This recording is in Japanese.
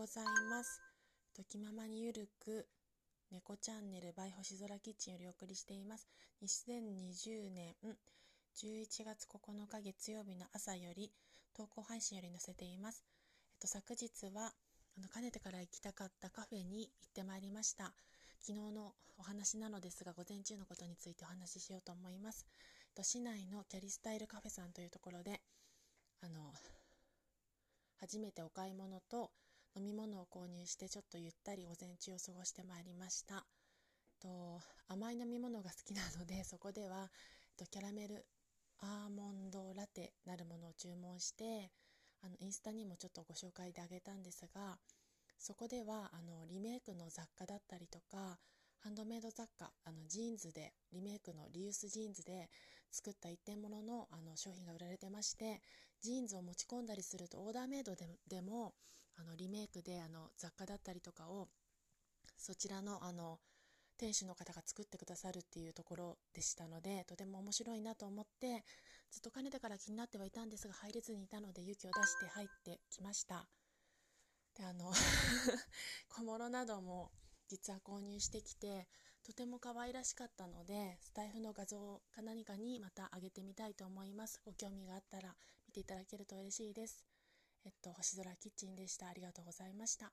ございます。ときままにゆるく猫チャンネル by 星空キッチンよりお送りしています。2020年11月9日月曜日の朝より投稿配信より載せています。えっと、昨日はあのかねてから行きたかったカフェに行ってまいりました。昨日のお話なのですが午前中のことについてお話ししようと思います。えっと、市内のキャリスタイルカフェさんというところであの初めてお買い物と飲み物を購入してちょっとゆったり午前中を過ごしてまいりました。と甘い飲み物が好きなのでそこではとキャラメルアーモンドラテなるものを注文してあのインスタにもちょっとご紹介であげたんですがそこではあのリメイクの雑貨だったりとかハンドメイド雑貨あのジーンズでリメイクのリユースジーンズで作った一点物のの商品が売られてましてジーンズを持ち込んだりするとオーダーメイドででもあのリメイクであの雑貨だったりとかをそちらのあの店主の方が作ってくださるっていうところでしたのでとても面白いなと思ってずっとかねてから気になってはいたんですが入れずにいたので勇気を出して入ってきました。であの 小物なども実は購入してきてとても可愛らしかったのでスタイフの画像か何かにまた上げてみたいと思います。ご興味があったら見ていただけると嬉しいです。えっと星空キッチンでした。ありがとうございました。